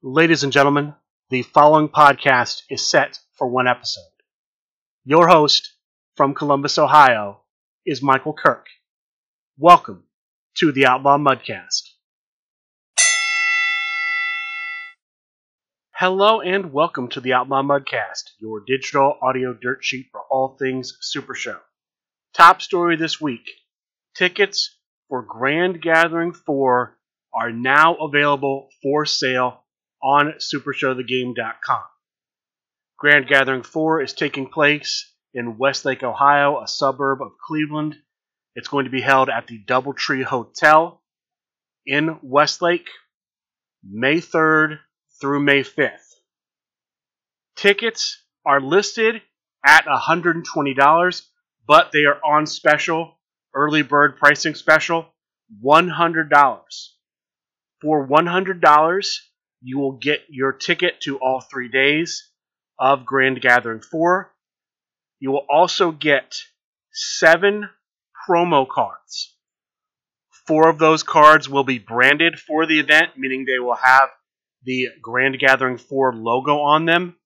Ladies and gentlemen, the following podcast is set for one episode. Your host from Columbus, Ohio, is Michael Kirk. Welcome to the Outlaw Mudcast. Hello and welcome to the Outlaw Mudcast, your digital audio dirt sheet for all things Super Show. Top story this week tickets for Grand Gathering 4 are now available for sale on SuperShowTheGame.com. Grand Gathering 4 is taking place in Westlake, Ohio, a suburb of Cleveland. It's going to be held at the Doubletree Hotel in Westlake, May 3rd through May 5th. Tickets are listed at $120, but they are on special, early bird pricing special, $100. For $100, you will get your ticket to all three days of Grand Gathering 4. You will also get seven promo cards. Four of those cards will be branded for the event, meaning they will have the Grand Gathering 4 logo on them.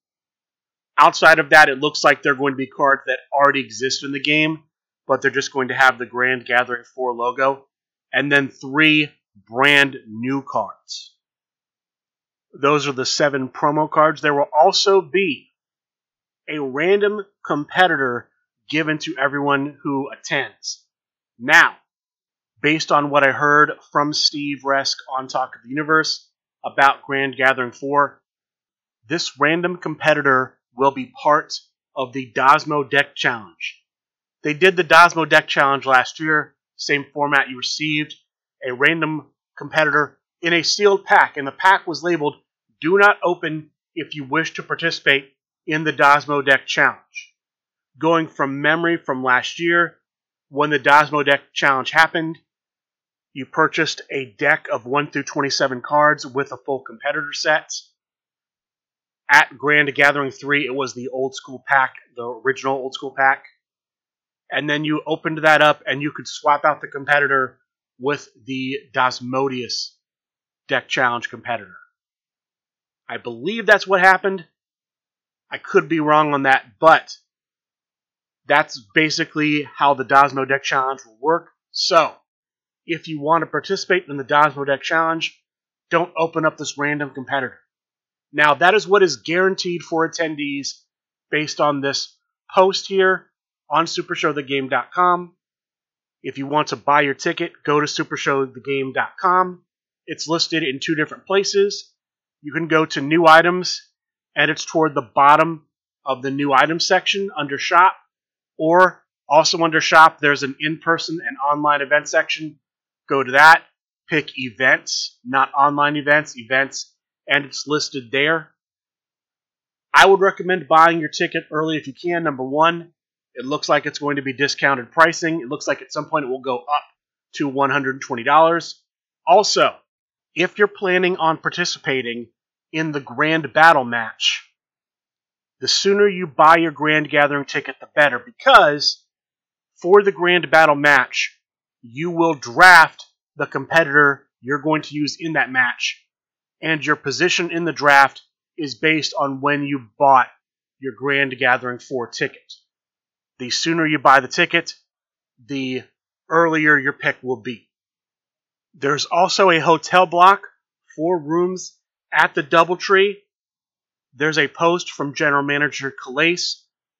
Outside of that, it looks like they're going to be cards that already exist in the game, but they're just going to have the Grand Gathering 4 logo. And then three brand new cards. Those are the seven promo cards. There will also be a random competitor given to everyone who attends. Now, based on what I heard from Steve Resk on Talk of the Universe about Grand Gathering 4, this random competitor will be part of the Dosmo Deck Challenge. They did the Dosmo Deck Challenge last year, same format you received, a random competitor in a sealed pack, and the pack was labeled Do not open if you wish to participate in the Dosmo Deck Challenge. Going from memory from last year, when the Dosmo Deck Challenge happened, you purchased a deck of 1 through 27 cards with a full competitor set. At Grand Gathering 3, it was the old school pack, the original old school pack. And then you opened that up and you could swap out the competitor with the Dasmodius deck challenge competitor. I believe that's what happened. I could be wrong on that, but that's basically how the Dosmo deck challenge will work. So, if you want to participate in the Dosmo deck challenge, don't open up this random competitor. Now, that is what is guaranteed for attendees based on this post here on supershowthegame.com. If you want to buy your ticket, go to supershowthegame.com. It's listed in two different places. You can go to new items, and it's toward the bottom of the new items section under shop, or also under shop, there's an in person and online event section. Go to that, pick events, not online events, events, and it's listed there. I would recommend buying your ticket early if you can. Number one, it looks like it's going to be discounted pricing. It looks like at some point it will go up to $120. Also, if you're planning on participating in the Grand Battle match, the sooner you buy your Grand Gathering ticket, the better, because for the Grand Battle match, you will draft the competitor you're going to use in that match, and your position in the draft is based on when you bought your Grand Gathering 4 ticket. The sooner you buy the ticket, the earlier your pick will be. There's also a hotel block four rooms at the Doubletree. There's a post from General Manager Calais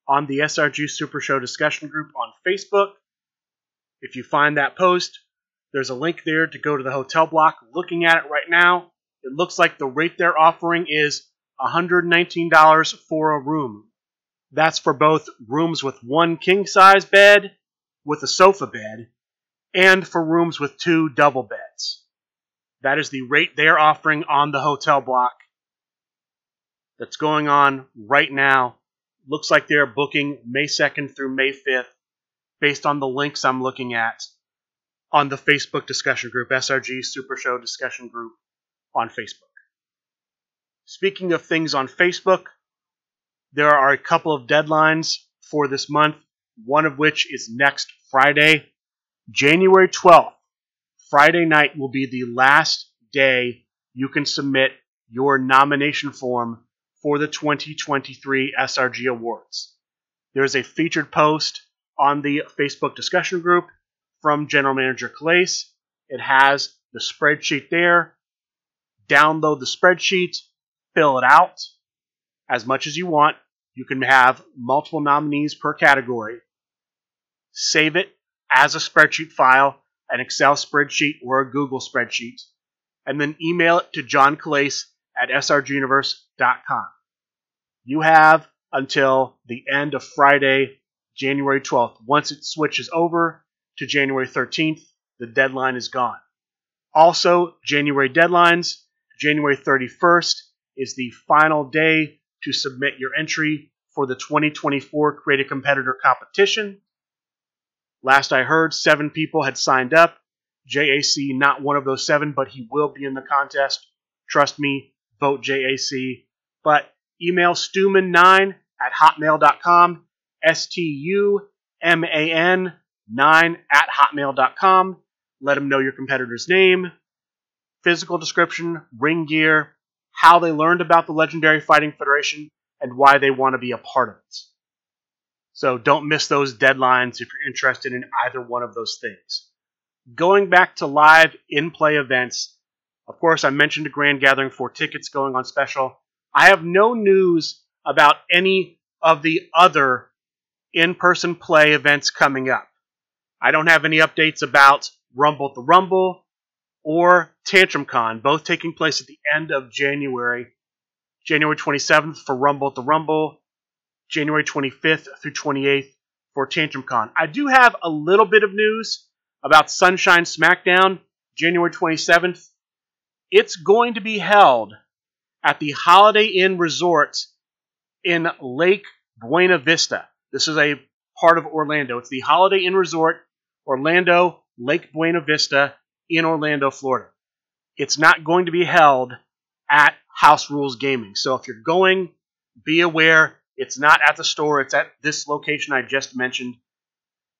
on the SRG Super Show discussion group on Facebook. If you find that post, there's a link there to go to the hotel block. Looking at it right now, it looks like the rate they're offering is $119 for a room. That's for both rooms with one king size bed with a sofa bed and for rooms with two double beds. That is the rate they are offering on the hotel block that's going on right now. Looks like they're booking May 2nd through May 5th based on the links I'm looking at on the Facebook discussion group, SRG Super Show discussion group on Facebook. Speaking of things on Facebook, there are a couple of deadlines for this month, one of which is next Friday, January 12th. Friday night will be the last day you can submit your nomination form for the 2023 SRG Awards. There's a featured post on the Facebook discussion group from General Manager Calais. It has the spreadsheet there. Download the spreadsheet, fill it out as much as you want. You can have multiple nominees per category. Save it as a spreadsheet file, an Excel spreadsheet or a Google spreadsheet, and then email it to John Calais at srguniverse.com. You have until the end of Friday, January 12th. Once it switches over to January 13th, the deadline is gone. Also, January deadlines. January 31st is the final day to submit your entry for the 2024 Create a Competitor competition. Last I heard, seven people had signed up. JAC, not one of those seven, but he will be in the contest. Trust me, vote JAC. But email Stuman9 at hotmail.com, S T U M A N 9 at hotmail.com. Let them know your competitor's name, physical description, ring gear, how they learned about the Legendary Fighting Federation, and why they want to be a part of it. So don't miss those deadlines if you're interested in either one of those things. Going back to live in play events, of course, I mentioned a grand gathering for tickets going on special. I have no news about any of the other in person play events coming up. I don't have any updates about Rumble at the Rumble or Tantrum Con, both taking place at the end of January. January 27th for Rumble at the Rumble, January 25th through 28th for Tantrum Con. I do have a little bit of news about Sunshine SmackDown, January 27th. It's going to be held at the Holiday Inn Resort in Lake Buena Vista. This is a part of Orlando. It's the Holiday Inn Resort, Orlando, Lake Buena Vista in Orlando, Florida. It's not going to be held at House Rules Gaming. So if you're going, be aware it's not at the store, it's at this location I just mentioned.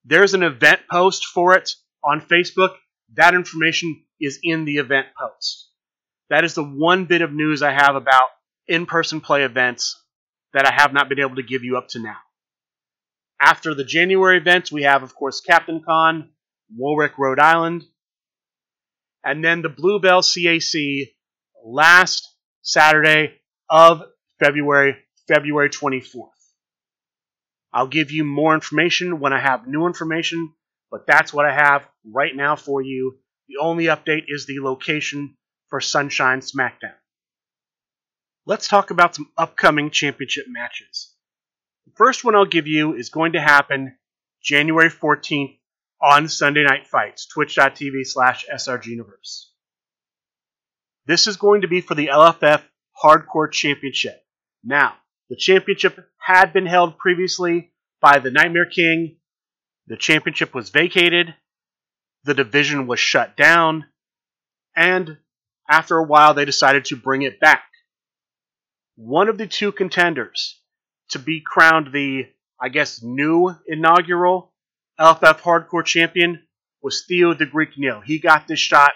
There's an event post for it on Facebook. That information is in the event post. That is the one bit of news I have about in person play events that I have not been able to give you up to now. After the January events, we have, of course, Captain Con, Warwick, Rhode Island, and then the Bluebell CAC last Saturday of February, February 24th. I'll give you more information when I have new information, but that's what I have right now for you. The only update is the location for Sunshine SmackDown. Let's talk about some upcoming championship matches. The first one I'll give you is going to happen January 14th on Sunday Night Fights, twitch.tv slash srguniverse. This is going to be for the LFF Hardcore Championship. Now, the championship had been held previously by the Nightmare King. The championship was vacated. The division was shut down. And after a while, they decided to bring it back. One of the two contenders to be crowned the, I guess, new inaugural LFF Hardcore Champion was Theo the Greek Neo. He got this shot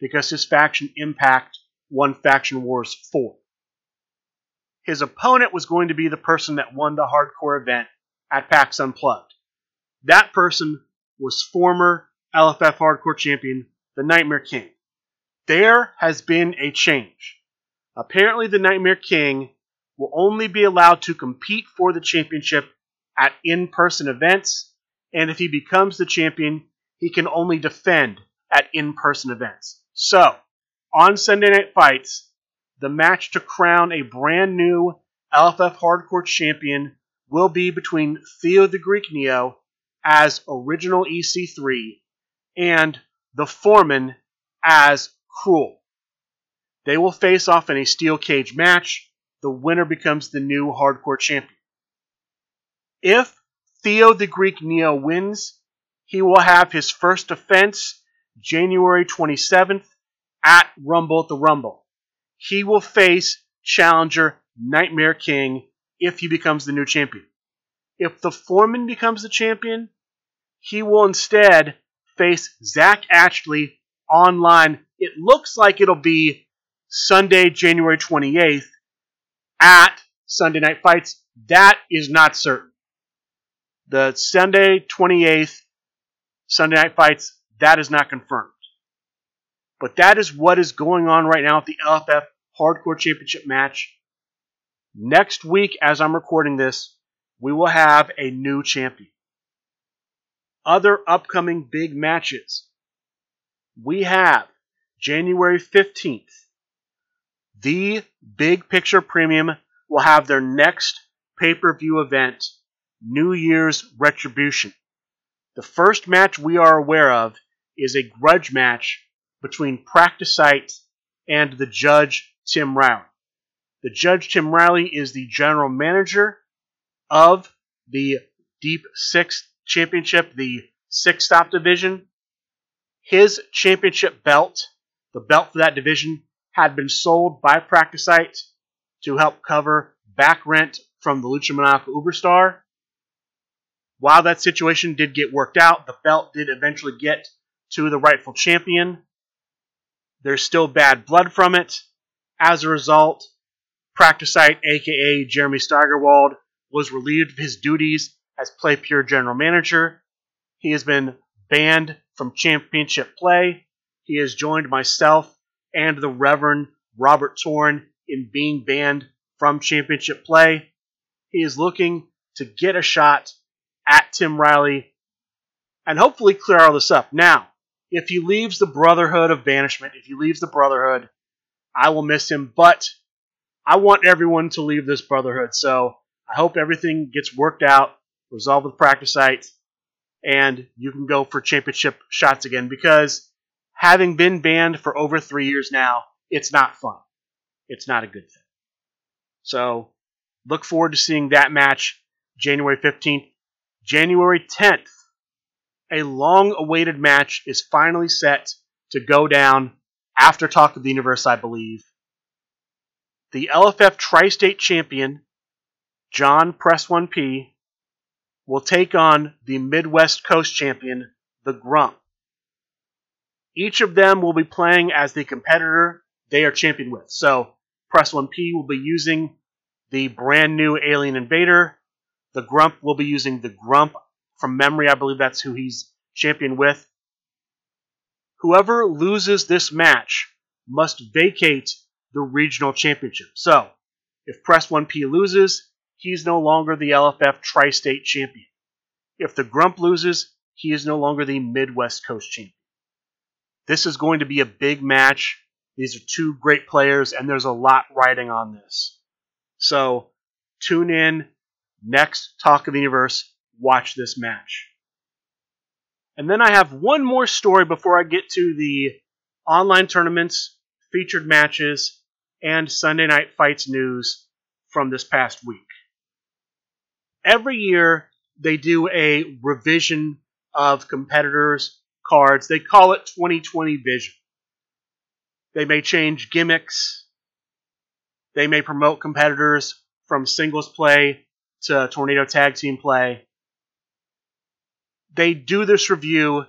because his faction Impact won Faction Wars 4. His opponent was going to be the person that won the hardcore event at PAX Unplugged. That person was former LFF Hardcore Champion, the Nightmare King. There has been a change. Apparently, the Nightmare King will only be allowed to compete for the championship at in person events, and if he becomes the champion, he can only defend at in person events. So, on Sunday Night Fights, the match to crown a brand new LFF Hardcore champion will be between Theo the Greek Neo as original EC3 and the Foreman as Cruel. They will face off in a steel cage match. The winner becomes the new hardcore champion. If Theo the Greek Neo wins, he will have his first defense January 27th at Rumble at the Rumble. He will face challenger Nightmare King if he becomes the new champion. If the Foreman becomes the champion, he will instead face Zach Ashley online. It looks like it'll be Sunday, January 28th at Sunday Night Fights, that is not certain. The Sunday 28th Sunday Night Fights, that is not confirmed. But that is what is going on right now at the LFF Hardcore Championship match. Next week, as I'm recording this, we will have a new champion. Other upcoming big matches. We have January 15th. The Big Picture Premium will have their next pay per view event, New Year's Retribution. The first match we are aware of is a grudge match between Practice and the judge Tim Riley. The judge Tim Riley is the general manager of the Deep Six Championship, the six stop division. His championship belt, the belt for that division, had been sold by Practice to help cover back rent from the Lucha Monaco Uberstar. While that situation did get worked out, the belt did eventually get to the rightful champion. There's still bad blood from it. As a result, Practice Sight, aka Jeremy Steigerwald, was relieved of his duties as Play Pure general manager. He has been banned from championship play. He has joined myself and the Reverend Robert Torn in being banned from championship play. He is looking to get a shot at Tim Riley and hopefully clear all this up. Now, if he leaves the Brotherhood of Banishment, if he leaves the Brotherhood, I will miss him, but I want everyone to leave this Brotherhood. So I hope everything gets worked out, resolved with Practice Sight, and you can go for championship shots again because having been banned for over three years now, it's not fun. It's not a good thing. So look forward to seeing that match January 15th. January 10th, a long awaited match is finally set to go down after Talk of the Universe, I believe. The LFF Tri State Champion, John Press 1P, will take on the Midwest Coast Champion, the Grump. Each of them will be playing as the competitor they are champion with. So, Press 1P will be using the brand new Alien Invader, the Grump will be using the Grump from memory. I believe that's who he's champion with. Whoever loses this match must vacate the regional championship. So, if Press 1P loses, he's no longer the LFF Tri State champion. If the Grump loses, he is no longer the Midwest Coast champion. This is going to be a big match. These are two great players, and there's a lot riding on this. So, tune in next Talk of the Universe, watch this match. And then I have one more story before I get to the online tournaments, featured matches, and Sunday Night Fights news from this past week. Every year, they do a revision of competitors' cards. They call it 2020 Vision. They may change gimmicks. They may promote competitors from singles play to Tornado Tag Team play. They do this review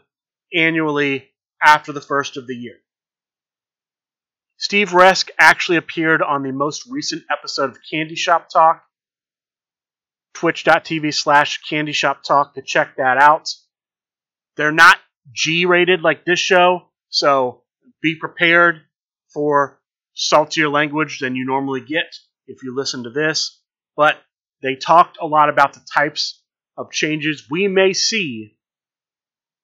annually after the first of the year. Steve Resk actually appeared on the most recent episode of Candy Shop Talk, twitch.tv slash Candy Shop Talk to check that out. They're not G rated like this show, so be prepared for saltier language than you normally get if you listen to this. But they talked a lot about the types of changes we may see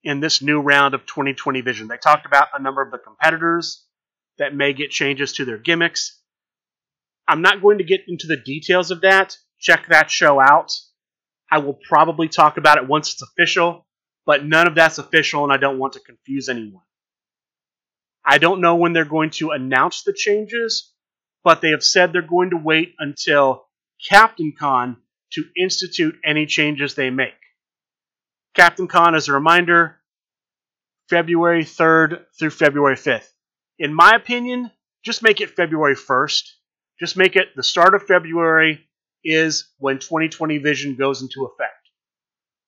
in this new round of 2020 Vision. They talked about a number of the competitors that may get changes to their gimmicks. I'm not going to get into the details of that. Check that show out. I will probably talk about it once it's official, but none of that's official, and I don't want to confuse anyone. I don't know when they're going to announce the changes, but they have said they're going to wait until Captain Con to institute any changes they make. Captain Con, as a reminder, February 3rd through February 5th. In my opinion, just make it February 1st. Just make it the start of February is when 2020 Vision goes into effect.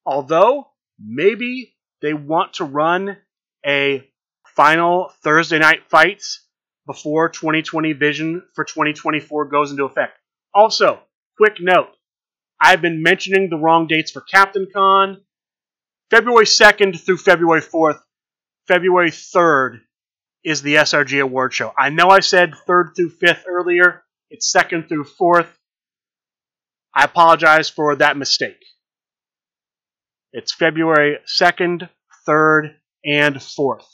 Although, maybe they want to run a final Thursday night fights before 2020 vision for 2024 goes into effect. Also, quick note I've been mentioning the wrong dates for Captain Con. February 2nd through February 4th. February 3rd is the SRG Award Show. I know I said 3rd through 5th earlier. It's 2nd through 4th. I apologize for that mistake. It's February 2nd, 3rd, and 4th.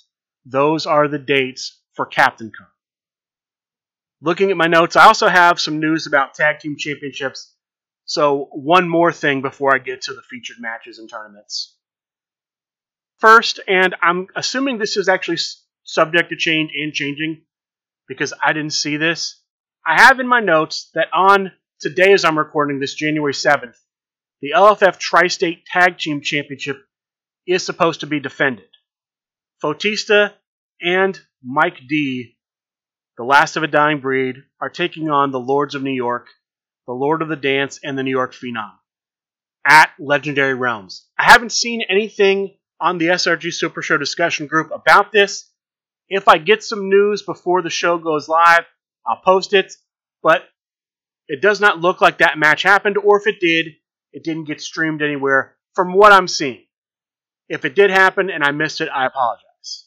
Those are the dates for Captain Con. Looking at my notes, I also have some news about Tag Team Championships. So, one more thing before I get to the featured matches and tournaments. First, and I'm assuming this is actually subject to change and changing because I didn't see this. I have in my notes that on today, as I'm recording this, January 7th, the LFF Tri State Tag Team Championship is supposed to be defended. Fotista and Mike D the last of a dying breed, are taking on the Lords of New York, the Lord of the Dance, and the New York Phenom at Legendary Realms. I haven't seen anything on the SRG Super Show discussion group about this. If I get some news before the show goes live, I'll post it. But it does not look like that match happened, or if it did, it didn't get streamed anywhere from what I'm seeing. If it did happen and I missed it, I apologize.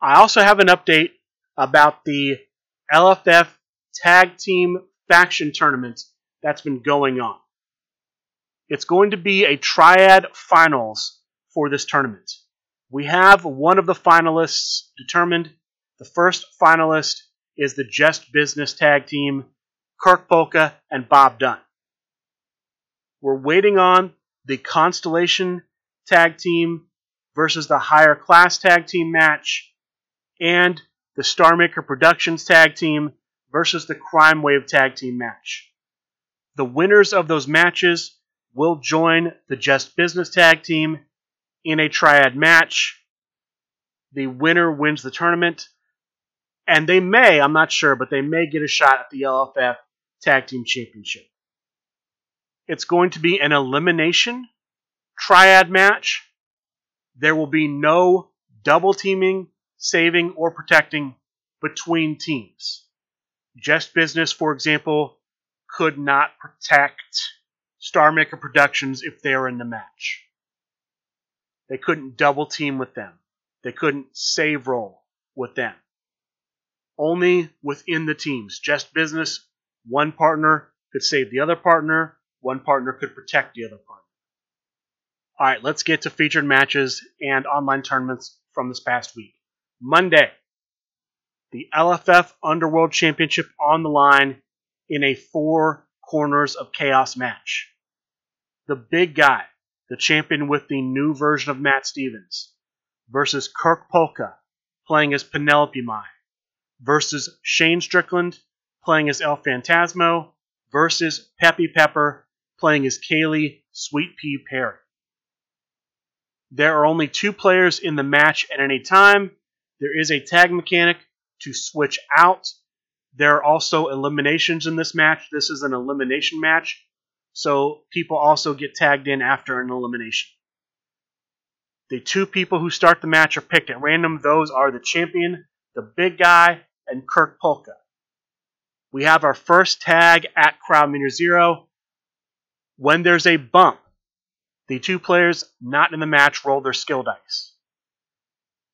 I also have an update about the LFF Tag Team Faction Tournament that's been going on. It's going to be a triad finals for this tournament. We have one of the finalists determined. The first finalist is the Just Business Tag Team, Kirk Polka and Bob Dunn. We're waiting on the Constellation Tag Team versus the Higher Class Tag Team match and the Starmaker Productions tag team versus the Crime Wave tag team match. The winners of those matches will join the Just Business tag team in a triad match. The winner wins the tournament, and they may, I'm not sure, but they may get a shot at the LFF Tag Team Championship. It's going to be an elimination triad match. There will be no double teaming saving, or protecting between teams. Just Business, for example, could not protect Star Maker Productions if they are in the match. They couldn't double team with them. They couldn't save roll with them. Only within the teams. Just Business, one partner could save the other partner, one partner could protect the other partner. All right, let's get to featured matches and online tournaments from this past week. Monday, the LFF Underworld Championship on the line in a four corners of chaos match. The big guy, the champion with the new version of Matt Stevens, versus Kirk Polka, playing as Penelope Mai, versus Shane Strickland, playing as El Phantasmo, versus Peppy Pepper, playing as Kaylee Sweet Pea Perry. There are only two players in the match at any time, there is a tag mechanic to switch out. There are also eliminations in this match. This is an elimination match, so people also get tagged in after an elimination. The two people who start the match are picked at random. Those are the champion, the big guy, and Kirk Polka. We have our first tag at Crowd Meter Zero. When there's a bump, the two players not in the match roll their skill dice.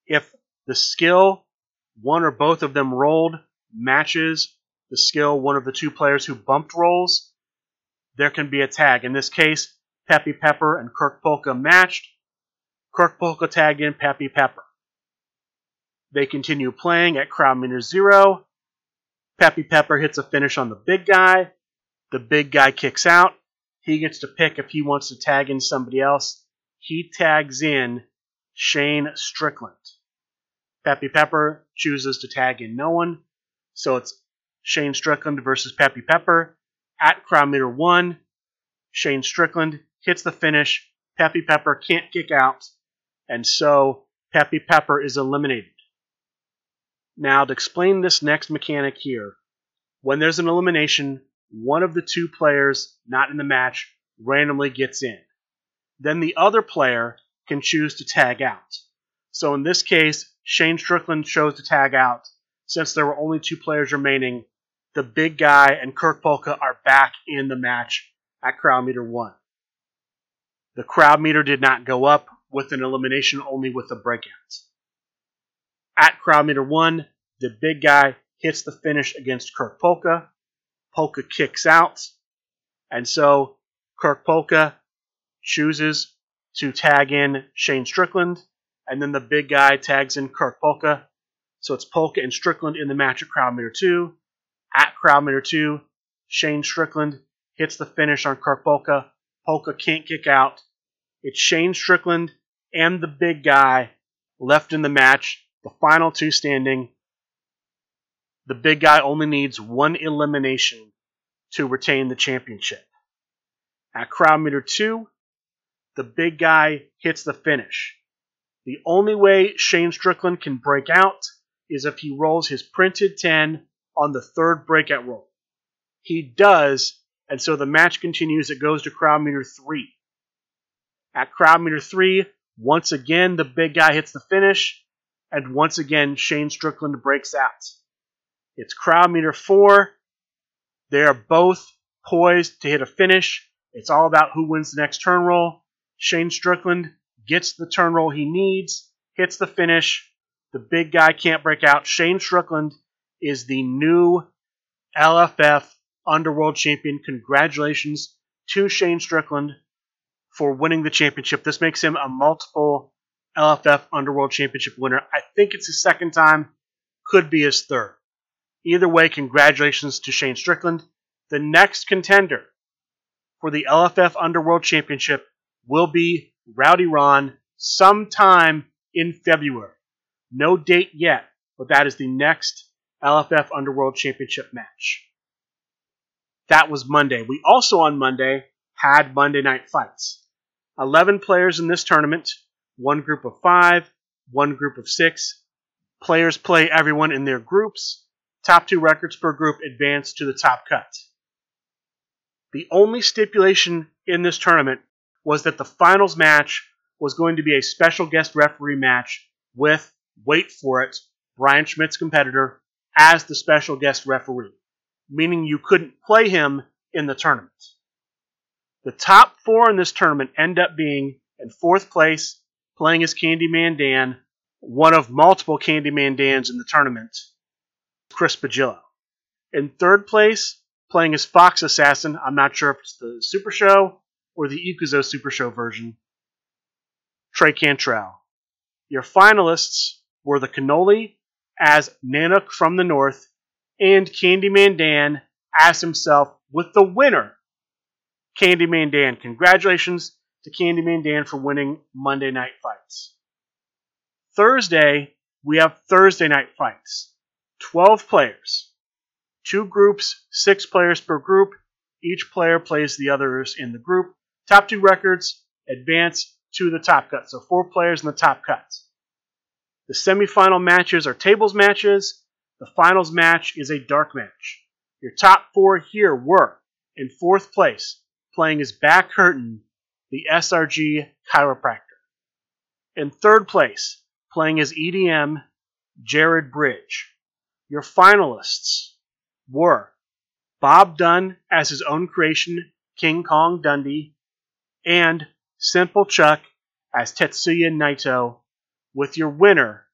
If the skill one or both of them rolled matches the skill one of the two players who bumped rolls, there can be a tag. In this case, Peppy Pepper and Kirk Polka matched. Kirk Polka tagged in Peppy Pepper. They continue playing at crowd meter zero. Peppy Pepper hits a finish on the big guy. The big guy kicks out. He gets to pick if he wants to tag in somebody else. He tags in Shane Strickland. Peppy Pepper chooses to tag in no one. So it's Shane Strickland versus Peppy Pepper. At crowd meter one, Shane Strickland hits the finish. Peppy Pepper can't kick out. And so Peppy Pepper is eliminated. Now, to explain this next mechanic here, when there's an elimination, one of the two players not in the match randomly gets in. Then the other player can choose to tag out. So in this case, Shane Strickland chose to tag out. since there were only two players remaining, the big guy and Kirk Polka are back in the match at crowd meter one. The crowd meter did not go up with an elimination, only with a breakout. At crowd meter one, the big guy hits the finish against Kirk Polka. Polka kicks out, and so Kirk Polka chooses to tag in Shane Strickland, and then the big guy tags in Kirk Polka. So it's Polka and Strickland in the match at crowd meter two. At crowd meter two, Shane Strickland hits the finish on Kirk Polka. Polka can't kick out. It's Shane Strickland and the big guy left in the match, the final two standing. The big guy only needs one elimination to retain the championship. At crowd meter two, the big guy hits the finish. The only way Shane Strickland can break out is if he rolls his printed 10 on the third breakout roll. He does, and so the match continues. It goes to crowd meter 3. At crowd meter 3, once again, the big guy hits the finish, and once again, Shane Strickland breaks out. It's crowd meter 4. They are both poised to hit a finish. It's all about who wins the next turn roll. Shane Strickland gets the turn roll he needs, hits the finish. The big guy can't break out. Shane Strickland is the new LFF Underworld Champion. Congratulations to Shane Strickland for winning the championship. This makes him a multiple LFF Underworld Championship winner. I think it's his second time, could be his third. Either way, congratulations to Shane Strickland. The next contender for the LFF Underworld Championship will be Rowdy Ron sometime in February. No date yet, but that is the next LFF Underworld Championship match. That was Monday. We also on Monday had Monday night fights. 11 players in this tournament, one group of five, one group of six. Players play everyone in their groups. Top two records per group advance to the top cut. The only stipulation in this tournament was that the finals match was going to be a special guest referee match with, wait for it, Brian Schmidt's competitor as the special guest referee, meaning you couldn't play him in the tournament. The top four in this tournament end up being in fourth place, playing as Candyman Dan, one of multiple Candyman Dans in the tournament, Chris Pagillo. In third place, playing as Fox Assassin, I'm not sure if it's the Super Show or the Ikuzo Super Show version, Trey Cantrell. Your finalists were the Cannoli as Nanook from the North and Candyman Dan as himself, with the winner, Candyman Dan. Congratulations to Candyman Dan for winning Monday Night Fights. Thursday, we have Thursday Night Fights. 12 players. Two groups, six players per group. Each player plays the others in the group. Top two records advance to the top cut. So four players in the top cut. The semifinal matches are tables matches. The finals match is a dark match. Your top four here were in fourth place, playing as Back Curtain, the SRG chiropractor. In third place, playing as EDM, Jared Bridge. Your finalists were Bob Dunn as his own creation, King Kong Dundee, and Simple Chuck as Tetsuya Naito with your winner,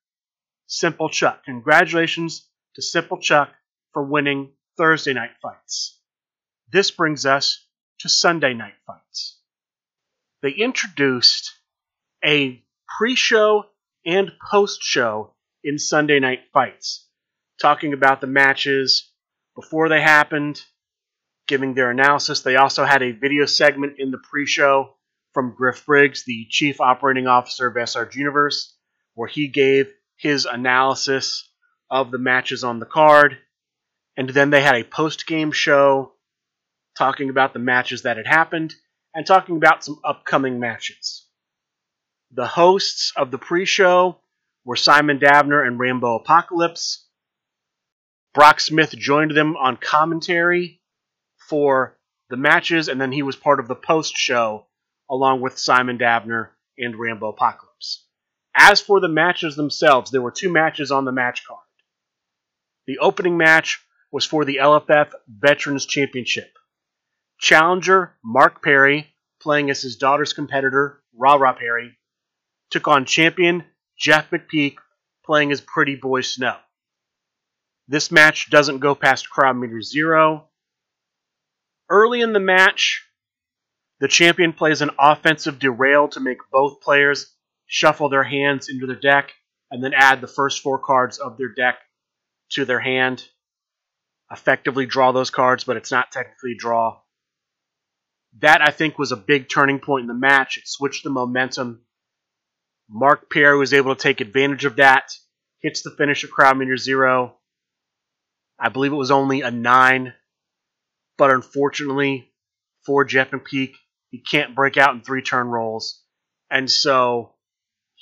Simple Chuck. Congratulations to Simple Chuck for winning Thursday night fights. This brings us to Sunday night fights. They introduced a pre show and post show in Sunday night fights, talking about the matches before they happened giving their analysis. They also had a video segment in the pre show from Griff Briggs, the Chief Operating Officer of SRG Universe, where he gave his analysis of the matches on the card. And then they had a post game show talking about the matches that had happened and talking about some upcoming matches. The hosts of the pre show were Simon Davner and Rambo Apocalypse. Brock Smith joined them on commentary for the matches, and then he was part of the post show along with Simon Davner and Rambo Apocalypse. As for the matches themselves, there were two matches on the match card. The opening match was for the LFF Veterans Championship. Challenger Mark Perry, playing as his daughter's competitor, Ra Ra Perry, took on champion Jeff McPeak, playing as Pretty Boy Snow. This match doesn't go past crowd meter zero. Early in the match, the champion plays an offensive derail to make both players shuffle their hands into their deck and then add the first four cards of their deck to their hand. Effectively draw those cards, but it's not technically a draw. That, I think, was a big turning point in the match. It switched the momentum. Mark Perry was able to take advantage of that, hits the finish at crowd meter zero. I believe it was only a nine, but unfortunately for Jeff McPeak, he can't break out in three turn rolls. And so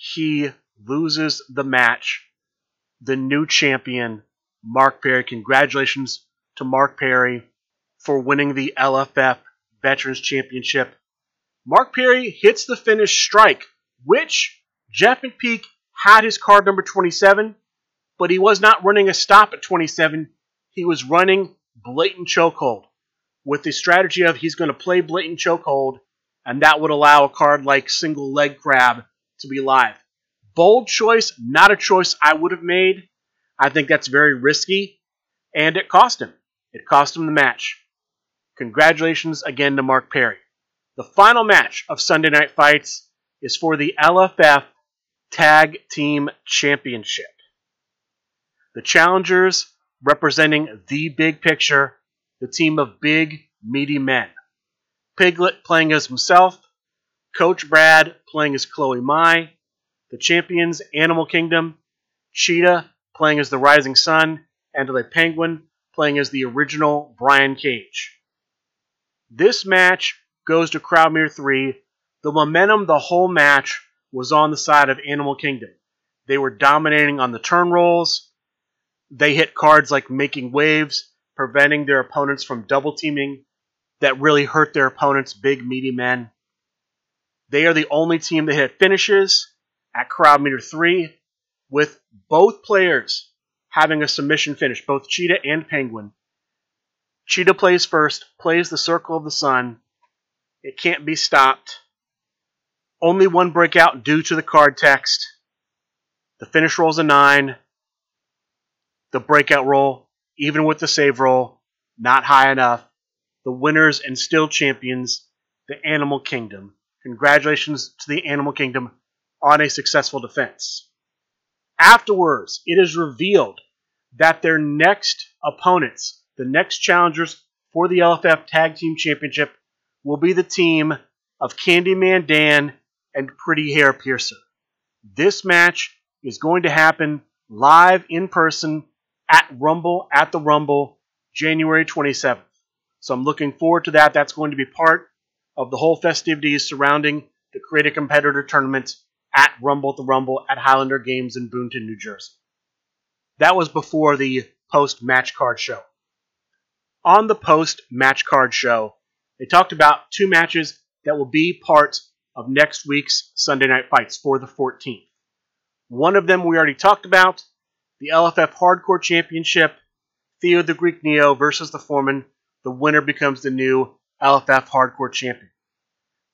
he loses the match. The new champion, Mark Perry. Congratulations to Mark Perry for winning the LFF Veterans Championship. Mark Perry hits the finish strike, which Jeff McPeak had his card number 27, but he was not running a stop at 27. He was running blatant chokehold with the strategy of he's going to play blatant chokehold, and that would allow a card like single leg crab to be live. Bold choice, not a choice I would have made. I think that's very risky, and it cost him. It cost him the match. Congratulations again to Mark Perry. The final match of Sunday Night Fights is for the LFF Tag Team Championship. The challengers representing the big picture, the team of big, meaty men. Piglet playing as himself, Coach Brad playing as Chloe Mai, the champions Animal Kingdom, Cheetah playing as the Rising Sun, and the Penguin playing as the original Brian Cage. This match goes to Crowd meter 3. The momentum the whole match was on the side of Animal Kingdom. They were dominating on the turn rolls. They hit cards like making waves, preventing their opponents from double teaming that really hurt their opponents, big, meaty men. They are the only team that hit finishes at crowd meter 3, with both players having a submission finish, both Cheetah and Penguin. Cheetah plays first, plays the Circle of the Sun. It can't be stopped. Only one breakout due to the card text. The finish roll's a 9. The breakout roll, even with the save roll, not high enough. The winners and still champions, the Animal Kingdom. Congratulations to the Animal Kingdom on a successful defense. Afterwards, it is revealed that their next opponents, the next challengers for the LFF Tag Team Championship, will be the team of Candyman Dan and Pretty Hair Piercer. This match is going to happen live in person at Rumble at the Rumble January 27th. So I'm looking forward to that. That's going to be part of the whole festivities surrounding the Create a Competitor tournament at Rumble the Rumble at Highlander Games in Boonton, New Jersey. That was before the post match card show. On the post match card show, they talked about two matches that will be part of next week's Sunday Night Fights for the 14th. One of them we already talked about the LFF Hardcore Championship, Theo the Greek Neo versus the Foreman. The winner becomes the new LFF Hardcore Champion.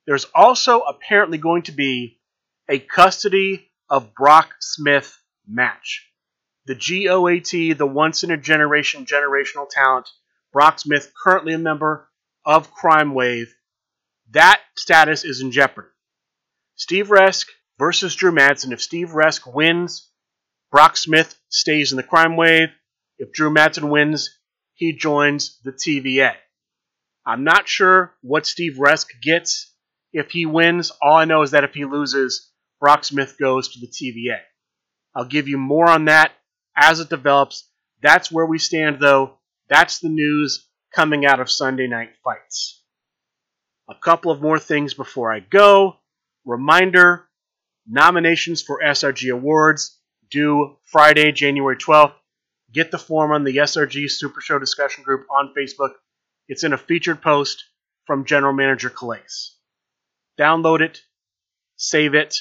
There's also apparently going to be a custody of Brock Smith match. The GOAT, the once in a generation generational talent, Brock Smith, currently a member of Crime Wave, that status is in jeopardy. Steve Resk versus Drew Madsen. If Steve Resk wins, Brock Smith stays in the Crime Wave. If Drew Madsen wins, he joins the TVA. I'm not sure what Steve Resk gets if he wins. All I know is that if he loses, Brock Smith goes to the TVA. I'll give you more on that as it develops. That's where we stand, though. That's the news coming out of Sunday Night Fights. A couple of more things before I go. Reminder nominations for SRG Awards due Friday, January 12th. Get the form on the SRG Super Show discussion group on Facebook. It's in a featured post from General Manager Calais. Download it, save it,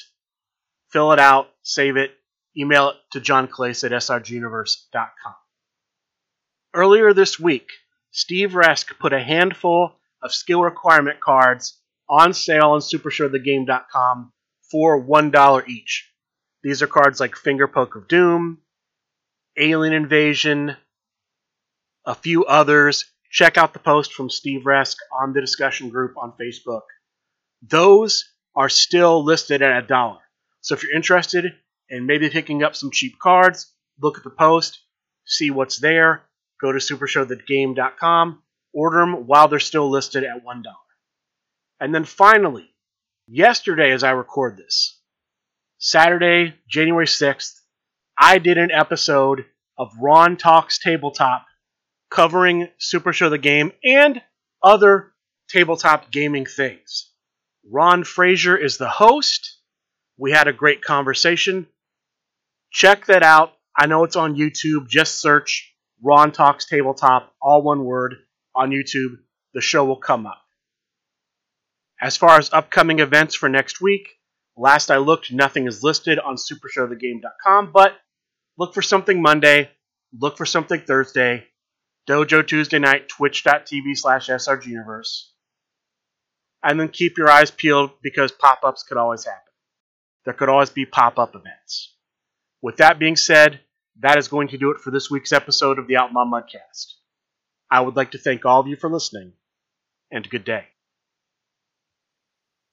fill it out, save it, email it to John Calais at srguniverse.com. Earlier this week, Steve Resk put a handful of skill requirement cards on sale on SuperShowTheGame.com for $1 each. These are cards like Finger Poke of Doom, Alien Invasion, a few others. Check out the post from Steve Resk on the discussion group on Facebook. Those are still listed at a dollar. So if you're interested in maybe picking up some cheap cards, look at the post, see what's there, go to supershowthegame.com, order them while they're still listed at $1. And then finally, yesterday as I record this, Saturday, January 6th, I did an episode of Ron Talks Tabletop covering Supershow the Game and other tabletop gaming things. Ron Frazier is the host. We had a great conversation. Check that out. I know it's on YouTube. Just search Ron Talks Tabletop, all one word, on YouTube. The show will come up. As far as upcoming events for next week, last I looked, nothing is listed on supershowthegame.com, but look for something Monday, look for something Thursday, Dojo Tuesday night, twitch.tv slash srguniverse. And then keep your eyes peeled because pop ups could always happen. There could always be pop up events. With that being said, that is going to do it for this week's episode of the Outlaw Mudcast. I would like to thank all of you for listening, and good day.